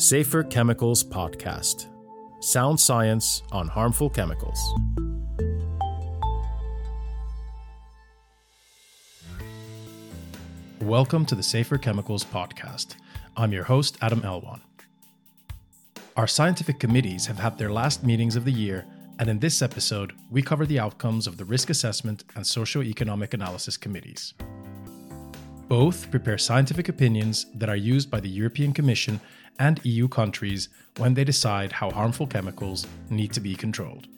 Safer Chemicals Podcast Sound Science on Harmful Chemicals. Welcome to the Safer Chemicals Podcast. I'm your host, Adam Elwan. Our scientific committees have had their last meetings of the year, and in this episode, we cover the outcomes of the Risk Assessment and Socioeconomic Analysis Committees. Both prepare scientific opinions that are used by the European Commission and EU countries when they decide how harmful chemicals need to be controlled.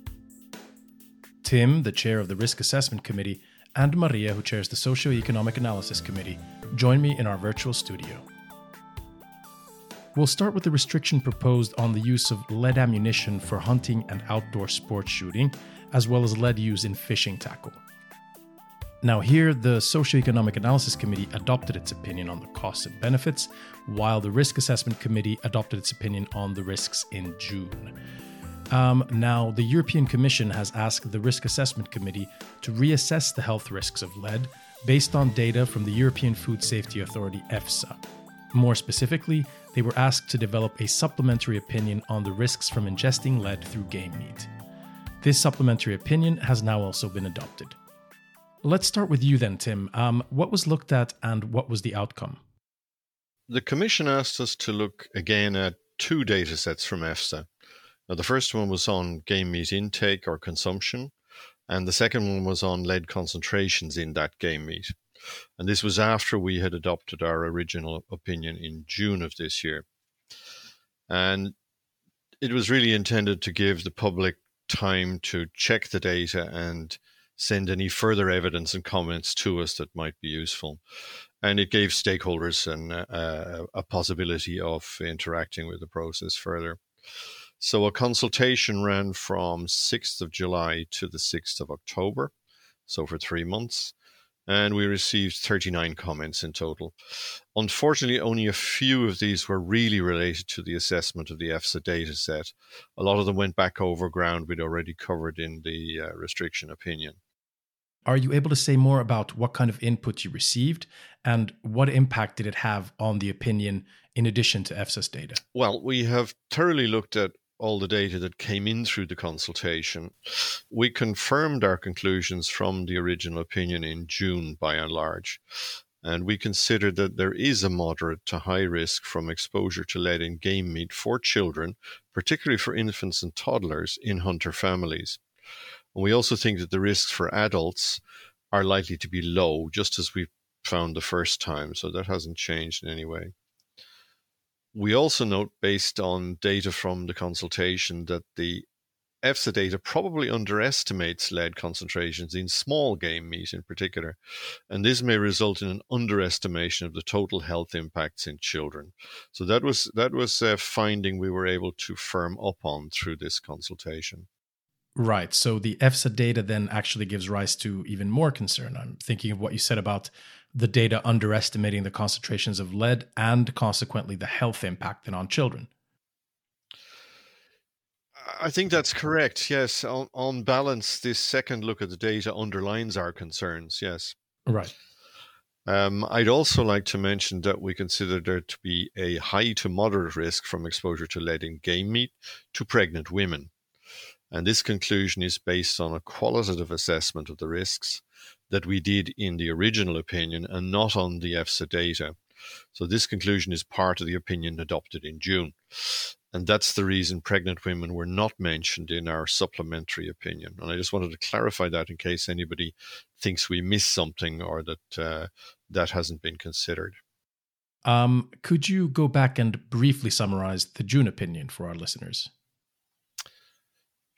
Tim, the chair of the Risk Assessment Committee, and Maria, who chairs the Socioeconomic Analysis Committee, join me in our virtual studio. We'll start with the restriction proposed on the use of lead ammunition for hunting and outdoor sports shooting, as well as lead use in fishing tackle. Now, here, the Socioeconomic Analysis Committee adopted its opinion on the costs and benefits, while the Risk Assessment Committee adopted its opinion on the risks in June. Um, now, the European Commission has asked the Risk Assessment Committee to reassess the health risks of lead based on data from the European Food Safety Authority EFSA. More specifically, they were asked to develop a supplementary opinion on the risks from ingesting lead through game meat. This supplementary opinion has now also been adopted. Let's start with you then, Tim. Um, what was looked at and what was the outcome? The Commission asked us to look again at two data sets from EFSA. Now, the first one was on game meat intake or consumption, and the second one was on lead concentrations in that game meat. And this was after we had adopted our original opinion in June of this year. And it was really intended to give the public time to check the data and send any further evidence and comments to us that might be useful. And it gave stakeholders an, uh, a possibility of interacting with the process further. So a consultation ran from 6th of July to the 6th of October, so for three months and we received 39 comments in total. Unfortunately, only a few of these were really related to the assessment of the EFSA data set. A lot of them went back over ground we'd already covered in the uh, restriction opinion. Are you able to say more about what kind of input you received and what impact did it have on the opinion in addition to EFSA's data? Well, we have thoroughly looked at all the data that came in through the consultation. We confirmed our conclusions from the original opinion in June by and large. And we considered that there is a moderate to high risk from exposure to lead in game meat for children, particularly for infants and toddlers in hunter families. And we also think that the risks for adults are likely to be low, just as we found the first time. So that hasn't changed in any way. We also note, based on data from the consultation, that the EFSA data probably underestimates lead concentrations in small game meat in particular, and this may result in an underestimation of the total health impacts in children. So that was that was a finding we were able to firm up on through this consultation. Right. So the EFSA data then actually gives rise to even more concern. I'm thinking of what you said about the data underestimating the concentrations of lead and consequently the health impact then on children. I think that's correct. Yes. On, on balance, this second look at the data underlines our concerns. Yes. Right. Um, I'd also like to mention that we consider there to be a high to moderate risk from exposure to lead in game meat to pregnant women. And this conclusion is based on a qualitative assessment of the risks that we did in the original opinion and not on the EFSA data. So this conclusion is part of the opinion adopted in June. And that's the reason pregnant women were not mentioned in our supplementary opinion. And I just wanted to clarify that in case anybody thinks we missed something or that uh, that hasn't been considered. Um, could you go back and briefly summarize the June opinion for our listeners?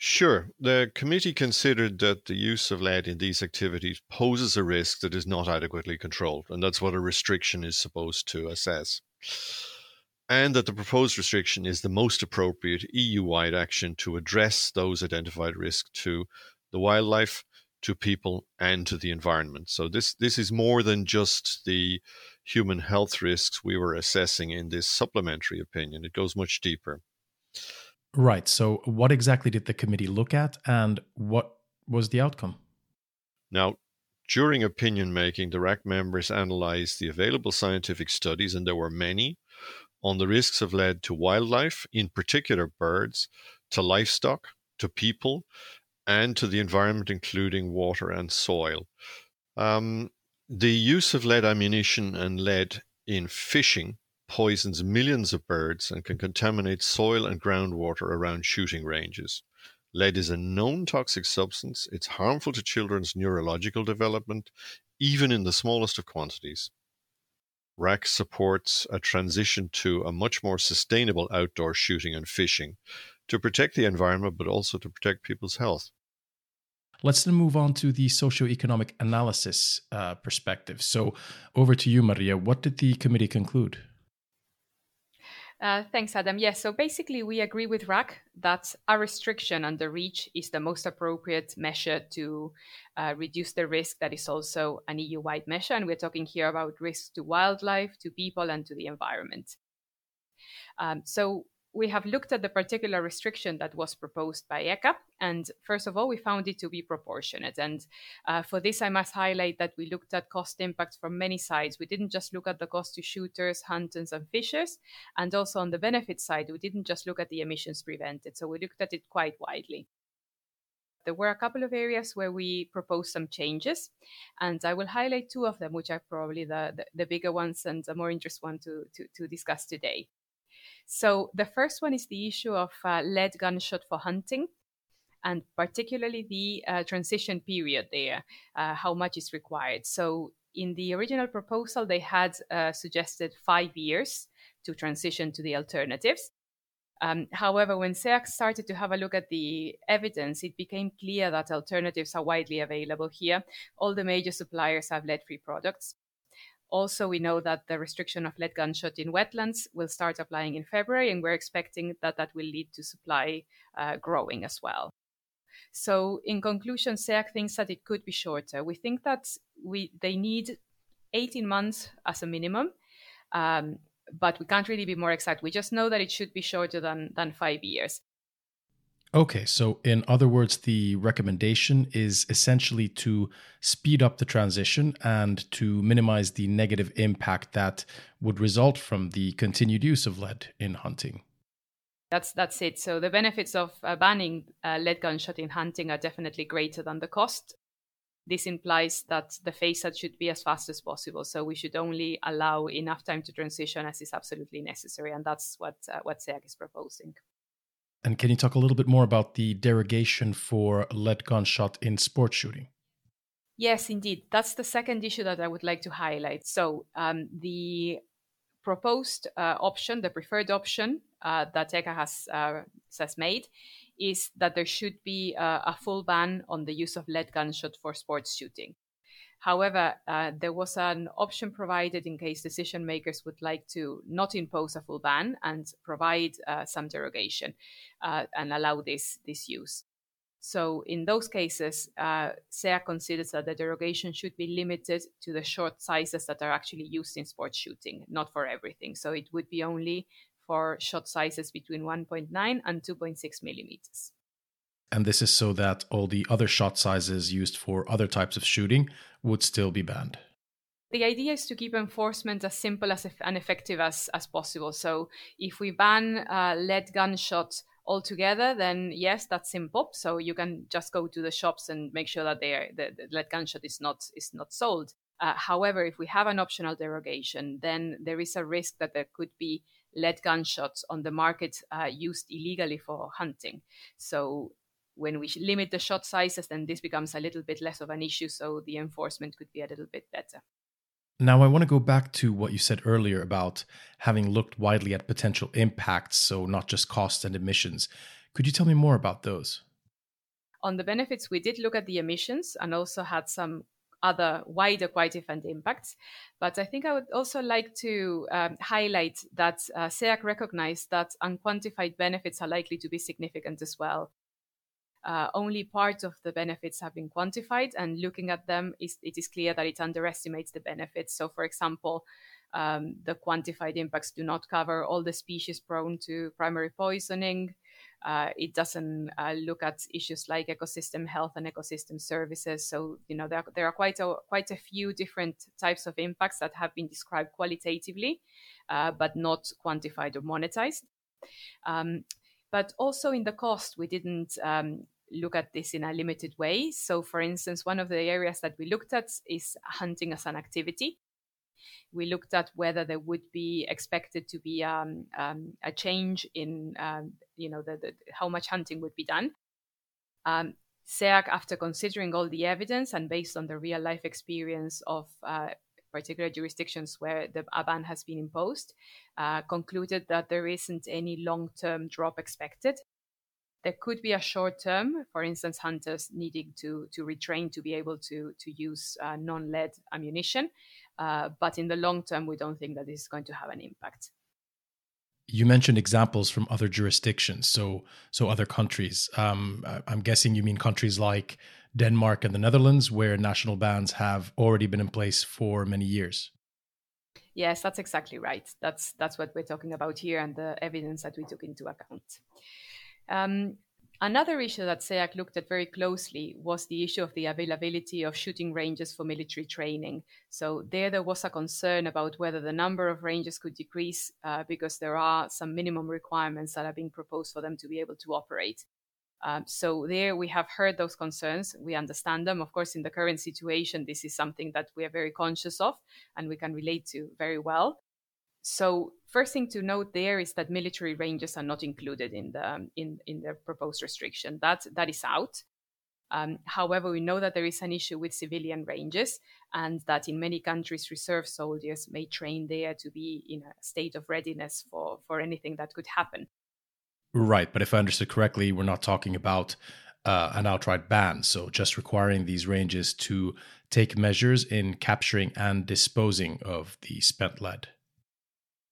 Sure. The committee considered that the use of lead in these activities poses a risk that is not adequately controlled, and that's what a restriction is supposed to assess. And that the proposed restriction is the most appropriate EU wide action to address those identified risks to the wildlife, to people, and to the environment. So, this, this is more than just the human health risks we were assessing in this supplementary opinion, it goes much deeper. Right. So, what exactly did the committee look at and what was the outcome? Now, during opinion making, the RAC members analyzed the available scientific studies, and there were many, on the risks of lead to wildlife, in particular birds, to livestock, to people, and to the environment, including water and soil. Um, the use of lead ammunition and lead in fishing poisons millions of birds and can contaminate soil and groundwater around shooting ranges. Lead is a known toxic substance. It's harmful to children's neurological development, even in the smallest of quantities. RAC supports a transition to a much more sustainable outdoor shooting and fishing to protect the environment, but also to protect people's health. Let's then move on to the socioeconomic analysis uh, perspective. So, over to you, Maria. What did the committee conclude? Uh, thanks, Adam. Yes, so basically, we agree with RAC that a restriction under REACH is the most appropriate measure to uh, reduce the risk that is also an EU wide measure. And we're talking here about risks to wildlife, to people, and to the environment. Um, so we have looked at the particular restriction that was proposed by ECHA. And first of all, we found it to be proportionate. And uh, for this, I must highlight that we looked at cost impacts from many sides. We didn't just look at the cost to shooters, hunters, and fishers. And also on the benefit side, we didn't just look at the emissions prevented. So we looked at it quite widely. There were a couple of areas where we proposed some changes, and I will highlight two of them, which are probably the, the, the bigger ones and the more interesting one to, to, to discuss today. So the first one is the issue of uh, lead gunshot for hunting and particularly the uh, transition period there, uh, how much is required. So, in the original proposal, they had uh, suggested five years to transition to the alternatives. Um, however, when SEAC started to have a look at the evidence, it became clear that alternatives are widely available here. All the major suppliers have lead free products. Also, we know that the restriction of lead gunshot in wetlands will start applying in February, and we're expecting that that will lead to supply uh, growing as well. So, in conclusion, SEAC thinks that it could be shorter. We think that we they need 18 months as a minimum, um, but we can't really be more exact. We just know that it should be shorter than than five years. Okay, so in other words, the recommendation is essentially to speed up the transition and to minimize the negative impact that would result from the continued use of lead in hunting. That's that's it. So the benefits of uh, banning uh, lead gunshot in hunting are definitely greater than the cost. This implies that the phase out should be as fast as possible. So we should only allow enough time to transition as is absolutely necessary, and that's what uh, what SEAC is proposing. And can you talk a little bit more about the derogation for lead gunshot in sport shooting? Yes, indeed. That's the second issue that I would like to highlight. So, um, the proposed uh, option, the preferred option uh, that ECHA has, uh, has made, is that there should be uh, a full ban on the use of lead gunshot for sports shooting. However, uh, there was an option provided in case decision makers would like to not impose a full ban and provide uh, some derogation uh, and allow this, this use. So, in those cases, uh, SEAC considers that the derogation should be limited to the short sizes that are actually used in sports shooting, not for everything. So, it would be only for shot sizes between 1.9 and 2.6 millimeters. And this is so that all the other shot sizes used for other types of shooting would still be banned. The idea is to keep enforcement as simple as and effective as, as possible. So if we ban uh, lead gunshots altogether, then yes, that's simple. So you can just go to the shops and make sure that they are, the, the lead gunshot is not is not sold. Uh, however, if we have an optional derogation, then there is a risk that there could be lead gunshots on the market uh, used illegally for hunting. So when we limit the shot sizes, then this becomes a little bit less of an issue. So the enforcement could be a little bit better. Now, I want to go back to what you said earlier about having looked widely at potential impacts, so not just costs and emissions. Could you tell me more about those? On the benefits, we did look at the emissions and also had some other wider quite different impacts. But I think I would also like to um, highlight that uh, SEAC recognized that unquantified benefits are likely to be significant as well uh, only part of the benefits have been quantified, and looking at them, is, it is clear that it underestimates the benefits. So, for example, um, the quantified impacts do not cover all the species prone to primary poisoning. Uh, it doesn't uh, look at issues like ecosystem health and ecosystem services. So you know there are, there are quite a quite a few different types of impacts that have been described qualitatively, uh, but not quantified or monetized. Um, but also in the cost, we didn't um, look at this in a limited way. So, for instance, one of the areas that we looked at is hunting as an activity. We looked at whether there would be expected to be um, um, a change in, um, you know, the, the, how much hunting would be done. Um, SEAC, after considering all the evidence and based on the real life experience of uh, particular jurisdictions where the ban has been imposed, uh, concluded that there isn't any long term drop expected. There could be a short term, for instance, hunters needing to, to retrain to be able to, to use uh, non lead ammunition. Uh, but in the long term, we don't think that this is going to have an impact. You mentioned examples from other jurisdictions, so so other countries. Um, I'm guessing you mean countries like Denmark and the Netherlands, where national bans have already been in place for many years. Yes, that's exactly right. That's that's what we're talking about here, and the evidence that we took into account. Um, Another issue that SEAC looked at very closely was the issue of the availability of shooting ranges for military training. So there, there was a concern about whether the number of ranges could decrease uh, because there are some minimum requirements that are being proposed for them to be able to operate. Um, so there, we have heard those concerns. We understand them. Of course, in the current situation, this is something that we are very conscious of and we can relate to very well. So first thing to note there is that military ranges are not included in the in, in the proposed restriction. That that is out. Um, however, we know that there is an issue with civilian ranges, and that in many countries, reserve soldiers may train there to be in a state of readiness for for anything that could happen. Right, but if I understood correctly, we're not talking about uh, an outright ban. So just requiring these ranges to take measures in capturing and disposing of the spent lead.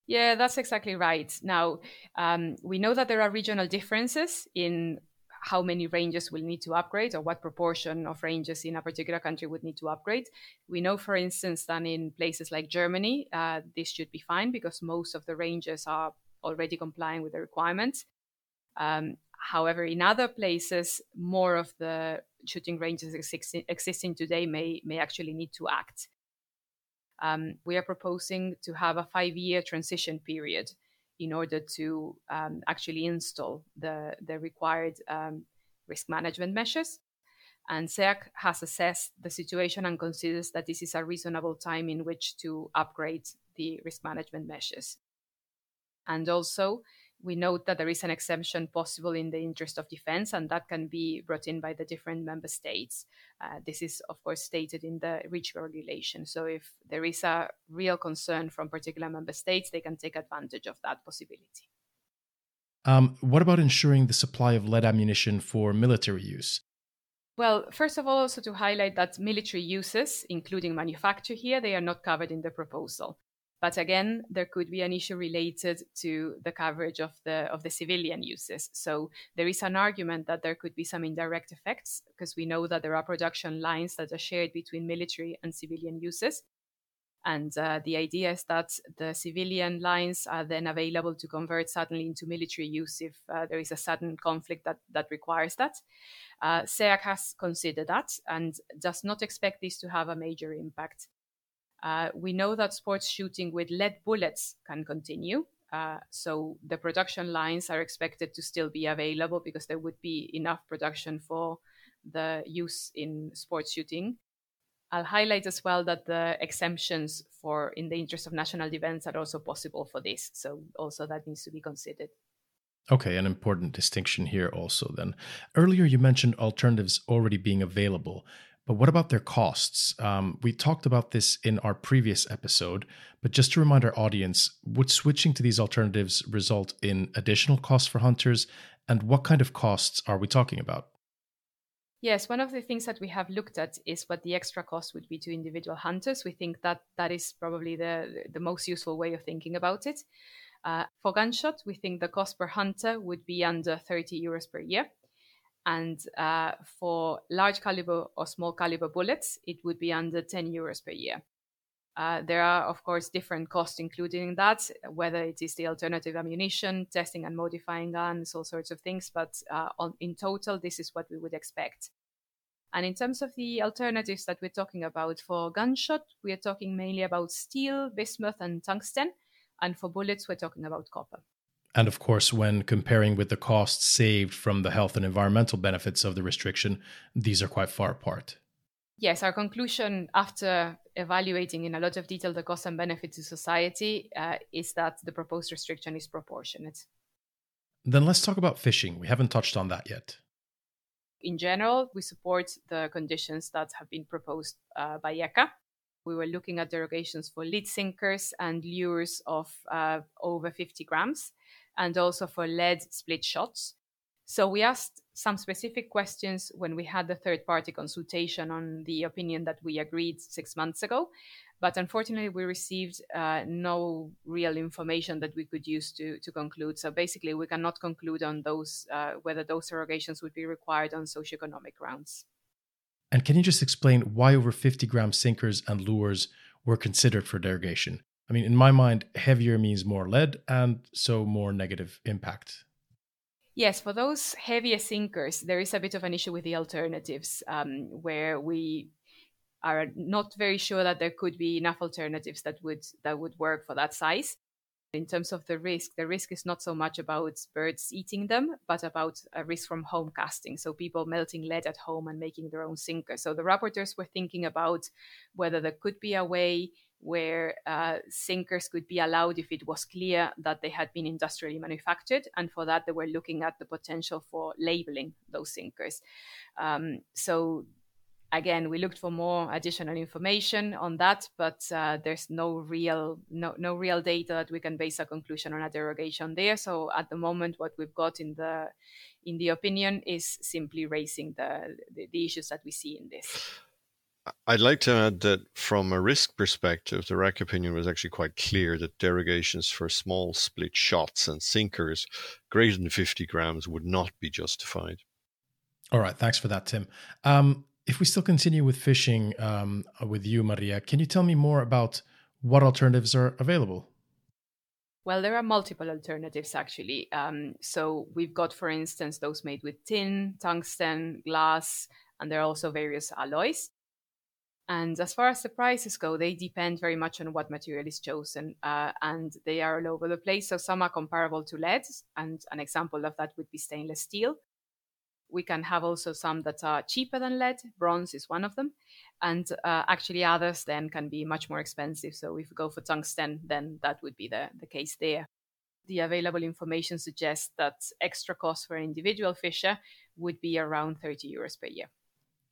Yeah, that's exactly right. Now, um, we know that there are regional differences in how many ranges will need to upgrade or what proportion of ranges in a particular country would need to upgrade. We know, for instance, that in places like Germany, uh, this should be fine because most of the ranges are already complying with the requirements. Um, however, in other places, more of the shooting ranges existing, existing today may, may actually need to act um, we are proposing to have a five year transition period in order to um, actually install the, the required um, risk management measures. And SEAC has assessed the situation and considers that this is a reasonable time in which to upgrade the risk management measures. And also, we note that there is an exemption possible in the interest of defense, and that can be brought in by the different member states. Uh, this is, of course, stated in the REACH regulation. So, if there is a real concern from particular member states, they can take advantage of that possibility. Um, what about ensuring the supply of lead ammunition for military use? Well, first of all, also to highlight that military uses, including manufacture here, they are not covered in the proposal. But again, there could be an issue related to the coverage of the of the civilian uses. So there is an argument that there could be some indirect effects because we know that there are production lines that are shared between military and civilian uses. And uh, the idea is that the civilian lines are then available to convert suddenly into military use if uh, there is a sudden conflict that, that requires that. Uh, SEAC has considered that and does not expect this to have a major impact. Uh, we know that sports shooting with lead bullets can continue. Uh, so the production lines are expected to still be available because there would be enough production for the use in sports shooting. I'll highlight as well that the exemptions for in the interest of national defense are also possible for this. So also that needs to be considered. Okay, an important distinction here also then. Earlier you mentioned alternatives already being available. But what about their costs? Um, we talked about this in our previous episode, but just to remind our audience, would switching to these alternatives result in additional costs for hunters? And what kind of costs are we talking about? Yes, one of the things that we have looked at is what the extra cost would be to individual hunters. We think that that is probably the, the most useful way of thinking about it. Uh, for gunshot, we think the cost per hunter would be under 30 euros per year. And uh, for large caliber or small caliber bullets, it would be under 10 euros per year. Uh, there are, of course, different costs included in that, whether it is the alternative ammunition, testing and modifying guns, all sorts of things. But uh, on, in total, this is what we would expect. And in terms of the alternatives that we're talking about for gunshot, we are talking mainly about steel, bismuth, and tungsten. And for bullets, we're talking about copper. And of course, when comparing with the costs saved from the health and environmental benefits of the restriction, these are quite far apart. Yes, our conclusion after evaluating in a lot of detail the costs and benefits to society uh, is that the proposed restriction is proportionate. Then let's talk about fishing. We haven't touched on that yet. In general, we support the conditions that have been proposed uh, by ECHA. We were looking at derogations for lead sinkers and lures of uh, over 50 grams, and also for lead split shots. So we asked some specific questions when we had the third party consultation on the opinion that we agreed six months ago. But unfortunately, we received uh, no real information that we could use to, to conclude. So basically, we cannot conclude on those uh, whether those derogations would be required on socioeconomic grounds. And can you just explain why over 50 gram sinkers and lures were considered for derogation? I mean, in my mind, heavier means more lead and so more negative impact. Yes, for those heavier sinkers, there is a bit of an issue with the alternatives um, where we are not very sure that there could be enough alternatives that would that would work for that size. In terms of the risk, the risk is not so much about birds eating them, but about a risk from home casting. So people melting lead at home and making their own sinker. So the rapporteurs were thinking about whether there could be a way where uh, sinkers could be allowed if it was clear that they had been industrially manufactured. And for that, they were looking at the potential for labeling those sinkers. Um, so again, we looked for more additional information on that, but uh, there's no real no no real data that we can base a conclusion on a derogation there. So at the moment, what we've got in the in the opinion is simply raising the, the, the issues that we see in this. I'd like to add that from a risk perspective, the RAC opinion was actually quite clear that derogations for small split shots and sinkers greater than 50 grams would not be justified. All right, thanks for that, Tim. Um, if we still continue with fishing um, with you, Maria, can you tell me more about what alternatives are available? Well, there are multiple alternatives actually. Um, so we've got, for instance, those made with tin, tungsten, glass, and there are also various alloys. And as far as the prices go, they depend very much on what material is chosen, uh, and they are all over the place. So some are comparable to lead, and an example of that would be stainless steel we can have also some that are cheaper than lead. Bronze is one of them. And uh, actually, others then can be much more expensive. So if we go for tungsten, then that would be the, the case there. The available information suggests that extra cost for an individual fisher would be around 30 euros per year.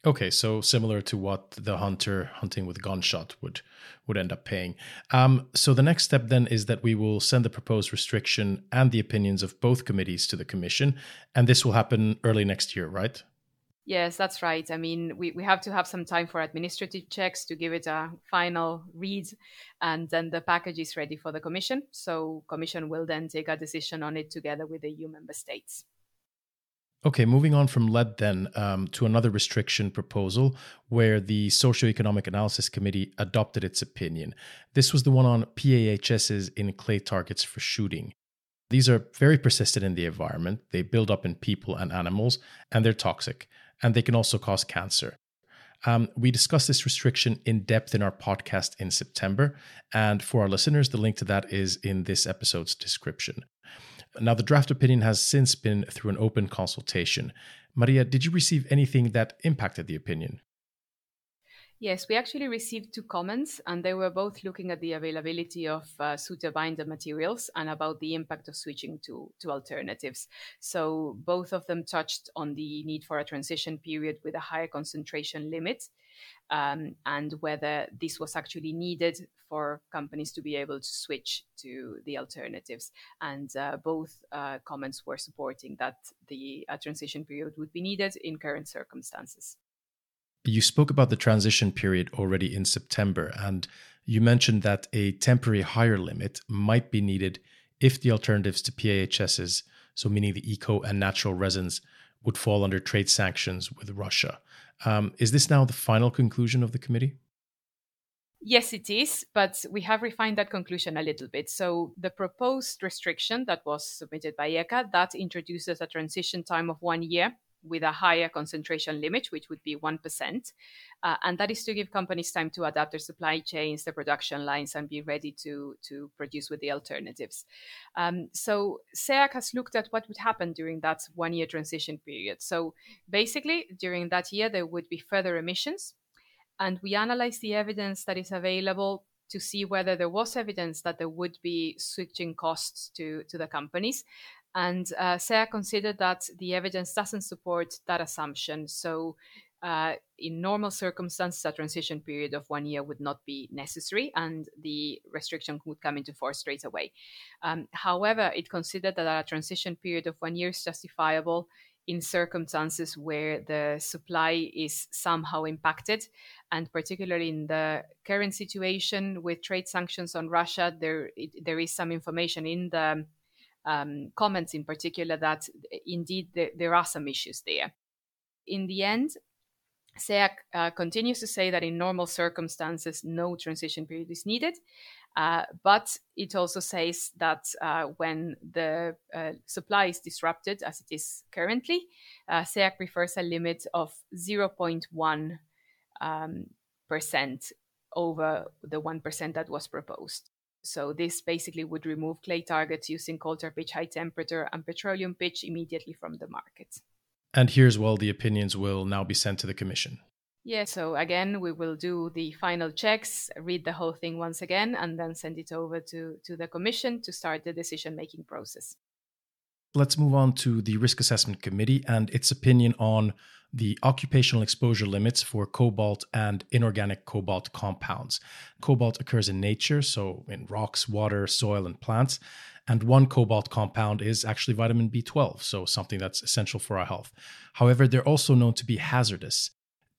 Okay, so similar to what the hunter hunting with gunshot would would end up paying. Um, so the next step then is that we will send the proposed restriction and the opinions of both committees to the commission, and this will happen early next year, right? Yes, that's right. I mean, we, we have to have some time for administrative checks to give it a final read, and then the package is ready for the commission. So commission will then take a decision on it together with the EU member states. Okay, moving on from lead then um, to another restriction proposal where the Socioeconomic Analysis Committee adopted its opinion. This was the one on PAHs in clay targets for shooting. These are very persistent in the environment, they build up in people and animals, and they're toxic, and they can also cause cancer. Um, we discussed this restriction in depth in our podcast in September, and for our listeners, the link to that is in this episode's description. Now, the draft opinion has since been through an open consultation. Maria, did you receive anything that impacted the opinion? Yes, we actually received two comments, and they were both looking at the availability of uh, binder materials and about the impact of switching to, to alternatives. So, both of them touched on the need for a transition period with a higher concentration limit um, and whether this was actually needed for companies to be able to switch to the alternatives. And uh, both uh, comments were supporting that the uh, transition period would be needed in current circumstances. You spoke about the transition period already in September, and you mentioned that a temporary higher limit might be needed if the alternatives to PAHs, so meaning the eco and natural resins, would fall under trade sanctions with Russia. Um, is this now the final conclusion of the committee? Yes, it is, but we have refined that conclusion a little bit. So the proposed restriction that was submitted by ECHA that introduces a transition time of one year with a higher concentration limit, which would be 1%. Uh, and that is to give companies time to adapt their supply chains, their production lines, and be ready to, to produce with the alternatives. Um, so SEAC has looked at what would happen during that one year transition period. So basically, during that year, there would be further emissions. And we analyzed the evidence that is available to see whether there was evidence that there would be switching costs to, to the companies. And uh, SEAC considered that the evidence doesn't support that assumption. So, uh, in normal circumstances, a transition period of one year would not be necessary and the restriction would come into force straight away. Um, however, it considered that a transition period of one year is justifiable in circumstances where the supply is somehow impacted. And particularly in the current situation with trade sanctions on Russia, there, it, there is some information in the um, comments in particular that indeed there, there, are some issues there. In the end, SEAC uh, continues to say that in normal circumstances, no transition period is needed. Uh, but it also says that uh, when the uh, supply is disrupted, as it is currently, uh, SEAC prefers a limit of 0.1 um, over the 1% that was proposed. So this basically would remove clay targets using coal tar pitch high temperature and petroleum pitch immediately from the market. And here's well the opinions will now be sent to the commission. Yeah, so again, we will do the final checks, read the whole thing once again, and then send it over to, to the commission to start the decision making process. Let's move on to the Risk Assessment Committee and its opinion on the occupational exposure limits for cobalt and inorganic cobalt compounds. Cobalt occurs in nature, so in rocks, water, soil, and plants. And one cobalt compound is actually vitamin B12, so something that's essential for our health. However, they're also known to be hazardous.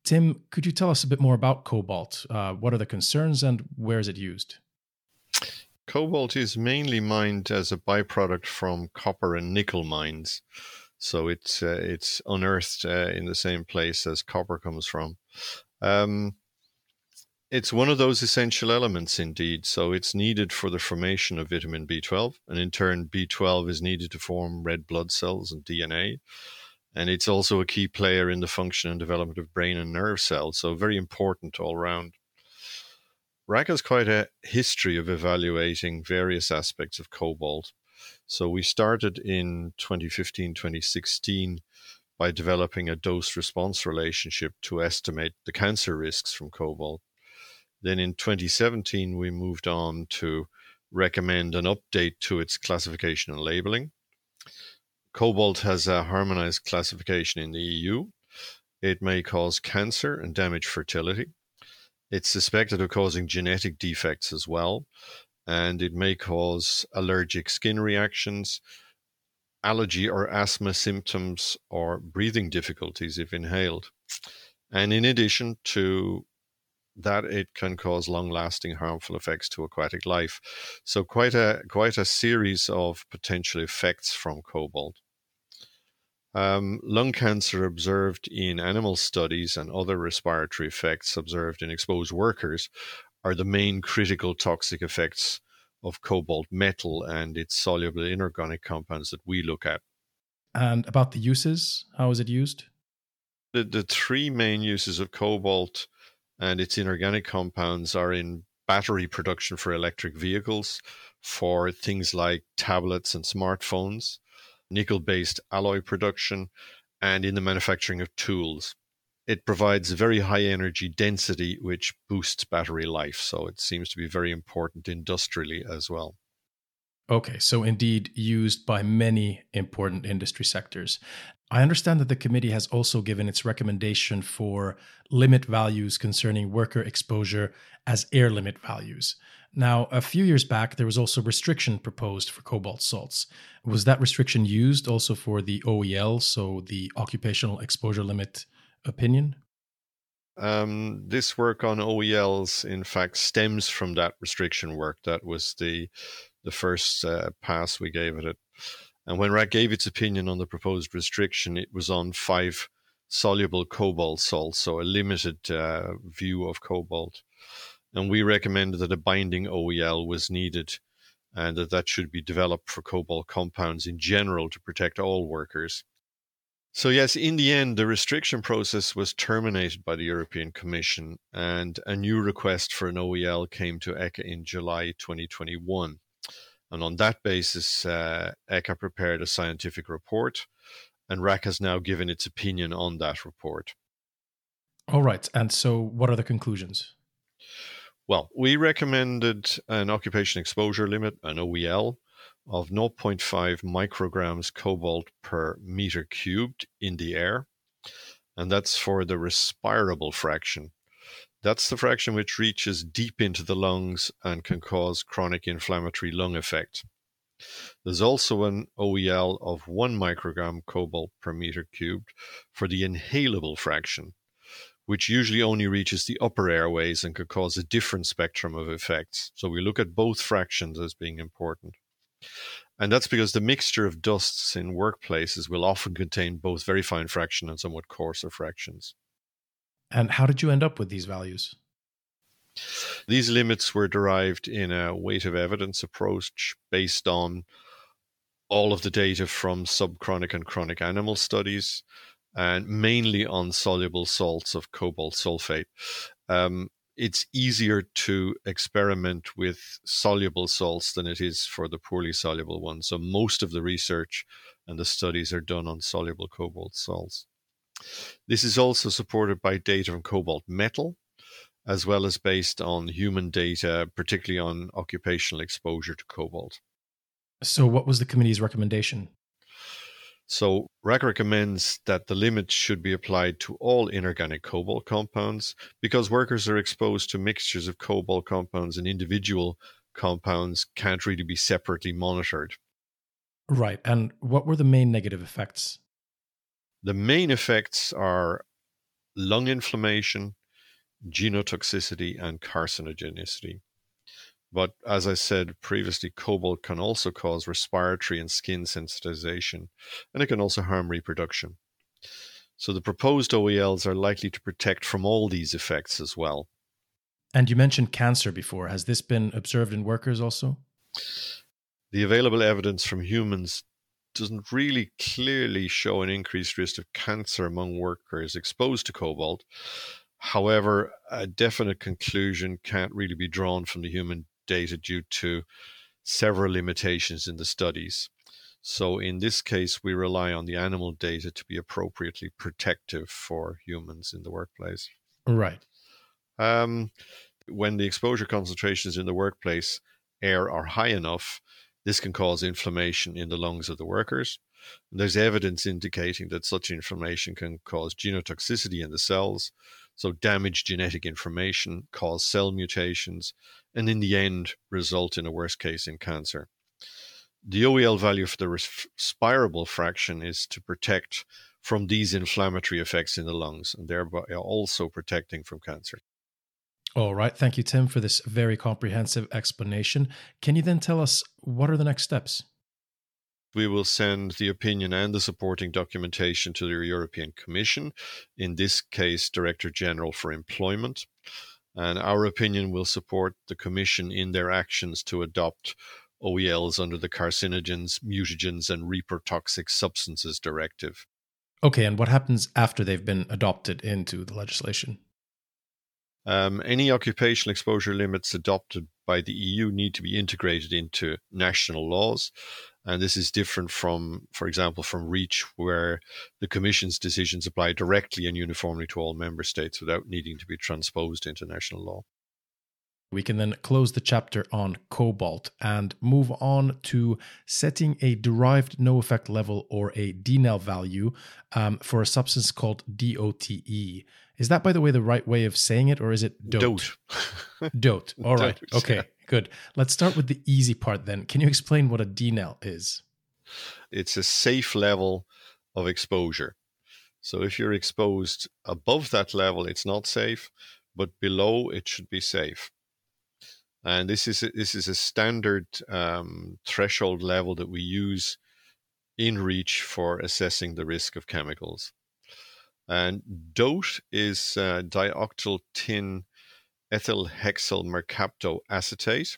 Tim, could you tell us a bit more about cobalt? Uh, what are the concerns and where is it used? Cobalt is mainly mined as a byproduct from copper and nickel mines. So it's uh, it's unearthed uh, in the same place as copper comes from. Um, it's one of those essential elements, indeed. So it's needed for the formation of vitamin B12, and in turn, B12 is needed to form red blood cells and DNA. And it's also a key player in the function and development of brain and nerve cells. So very important all round. RAC has quite a history of evaluating various aspects of cobalt. So we started in 2015, 2016 by developing a dose response relationship to estimate the cancer risks from cobalt. Then in 2017, we moved on to recommend an update to its classification and labeling. Cobalt has a harmonized classification in the EU. It may cause cancer and damage fertility. It's suspected of causing genetic defects as well, and it may cause allergic skin reactions, allergy or asthma symptoms, or breathing difficulties if inhaled. And in addition to that, it can cause long-lasting harmful effects to aquatic life. So quite a quite a series of potential effects from cobalt. Um, lung cancer observed in animal studies and other respiratory effects observed in exposed workers are the main critical toxic effects of cobalt metal and its soluble inorganic compounds that we look at. And about the uses, how is it used? The, the three main uses of cobalt and its inorganic compounds are in battery production for electric vehicles, for things like tablets and smartphones, nickel based alloy production, and in the manufacturing of tools it provides very high energy density, which boosts battery life. So it seems to be very important industrially as well. Okay, so indeed used by many important industry sectors. I understand that the committee has also given its recommendation for limit values concerning worker exposure as air limit values. Now, a few years back, there was also restriction proposed for cobalt salts. Was that restriction used also for the OEL, so the occupational exposure limit opinion? Um, this work on OELs, in fact, stems from that restriction work. That was the the first uh, pass we gave at it. And when RAC gave its opinion on the proposed restriction, it was on five soluble cobalt salts, so a limited uh, view of cobalt. and we recommended that a binding OEL was needed and that that should be developed for cobalt compounds in general to protect all workers. So, yes, in the end, the restriction process was terminated by the European Commission, and a new request for an OEL came to ECHA in July 2021. And on that basis, uh, ECHA prepared a scientific report, and RAC has now given its opinion on that report. All right. And so, what are the conclusions? Well, we recommended an occupation exposure limit, an OEL, of 0.5 micrograms cobalt per meter cubed in the air. And that's for the respirable fraction. That's the fraction which reaches deep into the lungs and can cause chronic inflammatory lung effect. There's also an OEL of 1 microgram cobalt per meter cubed for the inhalable fraction, which usually only reaches the upper airways and could cause a different spectrum of effects. So we look at both fractions as being important. And that's because the mixture of dusts in workplaces will often contain both very fine fraction and somewhat coarser fractions. And how did you end up with these values? These limits were derived in a weight of evidence approach based on all of the data from subchronic and chronic animal studies, and mainly on soluble salts of cobalt sulfate. Um, it's easier to experiment with soluble salts than it is for the poorly soluble ones. So most of the research and the studies are done on soluble cobalt salts. This is also supported by data from cobalt metal, as well as based on human data, particularly on occupational exposure to cobalt. So, what was the committee's recommendation? So RAC recommends that the limit should be applied to all inorganic cobalt compounds because workers are exposed to mixtures of cobalt compounds and individual compounds can't really be separately monitored. Right. And what were the main negative effects? The main effects are lung inflammation, genotoxicity, and carcinogenicity. But as I said previously, cobalt can also cause respiratory and skin sensitization, and it can also harm reproduction. So the proposed OELs are likely to protect from all these effects as well. And you mentioned cancer before. Has this been observed in workers also? The available evidence from humans doesn't really clearly show an increased risk of cancer among workers exposed to cobalt. However, a definite conclusion can't really be drawn from the human data due to several limitations in the studies. So, in this case, we rely on the animal data to be appropriately protective for humans in the workplace. Right. Um, when the exposure concentrations in the workplace air are high enough, this can cause inflammation in the lungs of the workers. And there's evidence indicating that such inflammation can cause genotoxicity in the cells, so damage genetic information, cause cell mutations, and in the end result in a worst case in cancer. The OEL value for the respirable fraction is to protect from these inflammatory effects in the lungs and thereby also protecting from cancer. All right. Thank you, Tim, for this very comprehensive explanation. Can you then tell us what are the next steps? We will send the opinion and the supporting documentation to the European Commission, in this case, Director General for Employment. And our opinion will support the Commission in their actions to adopt OELs under the Carcinogens, Mutagens, and Reprotoxic Substances Directive. Okay, and what happens after they've been adopted into the legislation? Um, any occupational exposure limits adopted by the EU need to be integrated into national laws. And this is different from, for example, from REACH, where the Commission's decisions apply directly and uniformly to all member states without needing to be transposed into national law. We can then close the chapter on cobalt and move on to setting a derived no effect level or a DNEL value um, for a substance called DOTE. Is that, by the way, the right way of saying it, or is it DOTE? DOTE. DOTE. All right. Okay. Good. Let's start with the easy part then. Can you explain what a DNEL is? It's a safe level of exposure. So if you're exposed above that level, it's not safe, but below it should be safe. And this is a, this is a standard um, threshold level that we use in REACH for assessing the risk of chemicals. And DOTE is uh, dioctyl tin ethyl hexyl mercaptoacetate.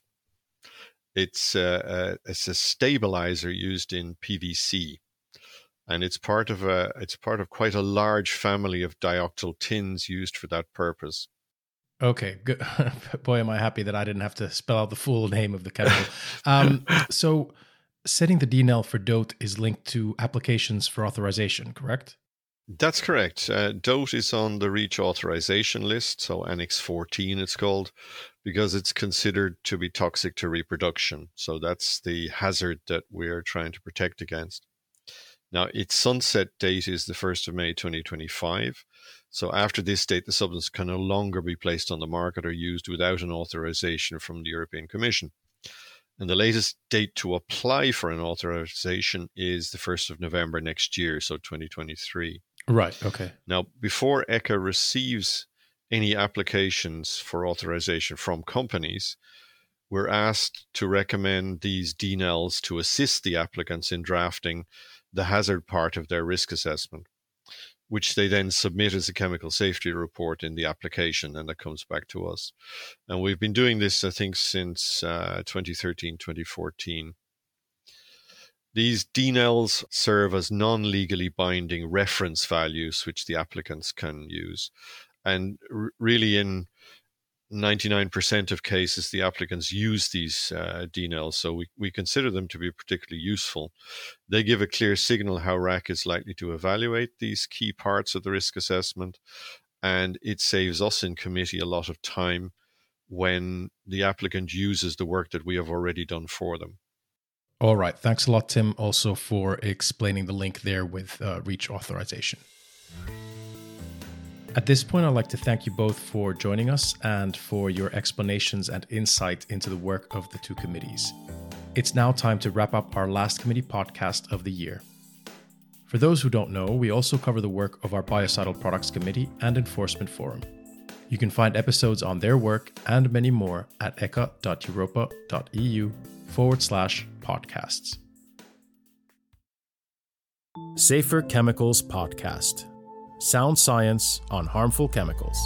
It's a, uh, a, it's a stabilizer used in PVC, and it's part of a it's part of quite a large family of dioctyl tins used for that purpose. Okay, good. Boy, am I happy that I didn't have to spell out the full name of the chemical. um, so, setting the DNEL for DOTE is linked to applications for authorization, correct? That's correct. Uh, is on the REACH authorization list, so Annex 14 it's called, because it's considered to be toxic to reproduction. So that's the hazard that we're trying to protect against. Now, its sunset date is the 1st of May 2025. So after this date, the substance can no longer be placed on the market or used without an authorization from the European Commission. And the latest date to apply for an authorization is the 1st of November next year, so 2023. Right. Okay. Now, before ECHA receives any applications for authorization from companies, we're asked to recommend these DNELs to assist the applicants in drafting the hazard part of their risk assessment, which they then submit as a chemical safety report in the application, and that comes back to us. And we've been doing this, I think, since uh, 2013, 2014. These DNELs serve as non legally binding reference values which the applicants can use. And r- really, in 99% of cases, the applicants use these uh, DNELs, so we, we consider them to be particularly useful. They give a clear signal how RAC is likely to evaluate these key parts of the risk assessment, and it saves us in committee a lot of time when the applicant uses the work that we have already done for them. All right. Thanks a lot, Tim, also for explaining the link there with uh, REACH authorization. At this point, I'd like to thank you both for joining us and for your explanations and insight into the work of the two committees. It's now time to wrap up our last committee podcast of the year. For those who don't know, we also cover the work of our Biocidal Products Committee and Enforcement Forum. You can find episodes on their work and many more at echa.europa.eu forward slash podcasts. Safer Chemicals Podcast Sound Science on Harmful Chemicals.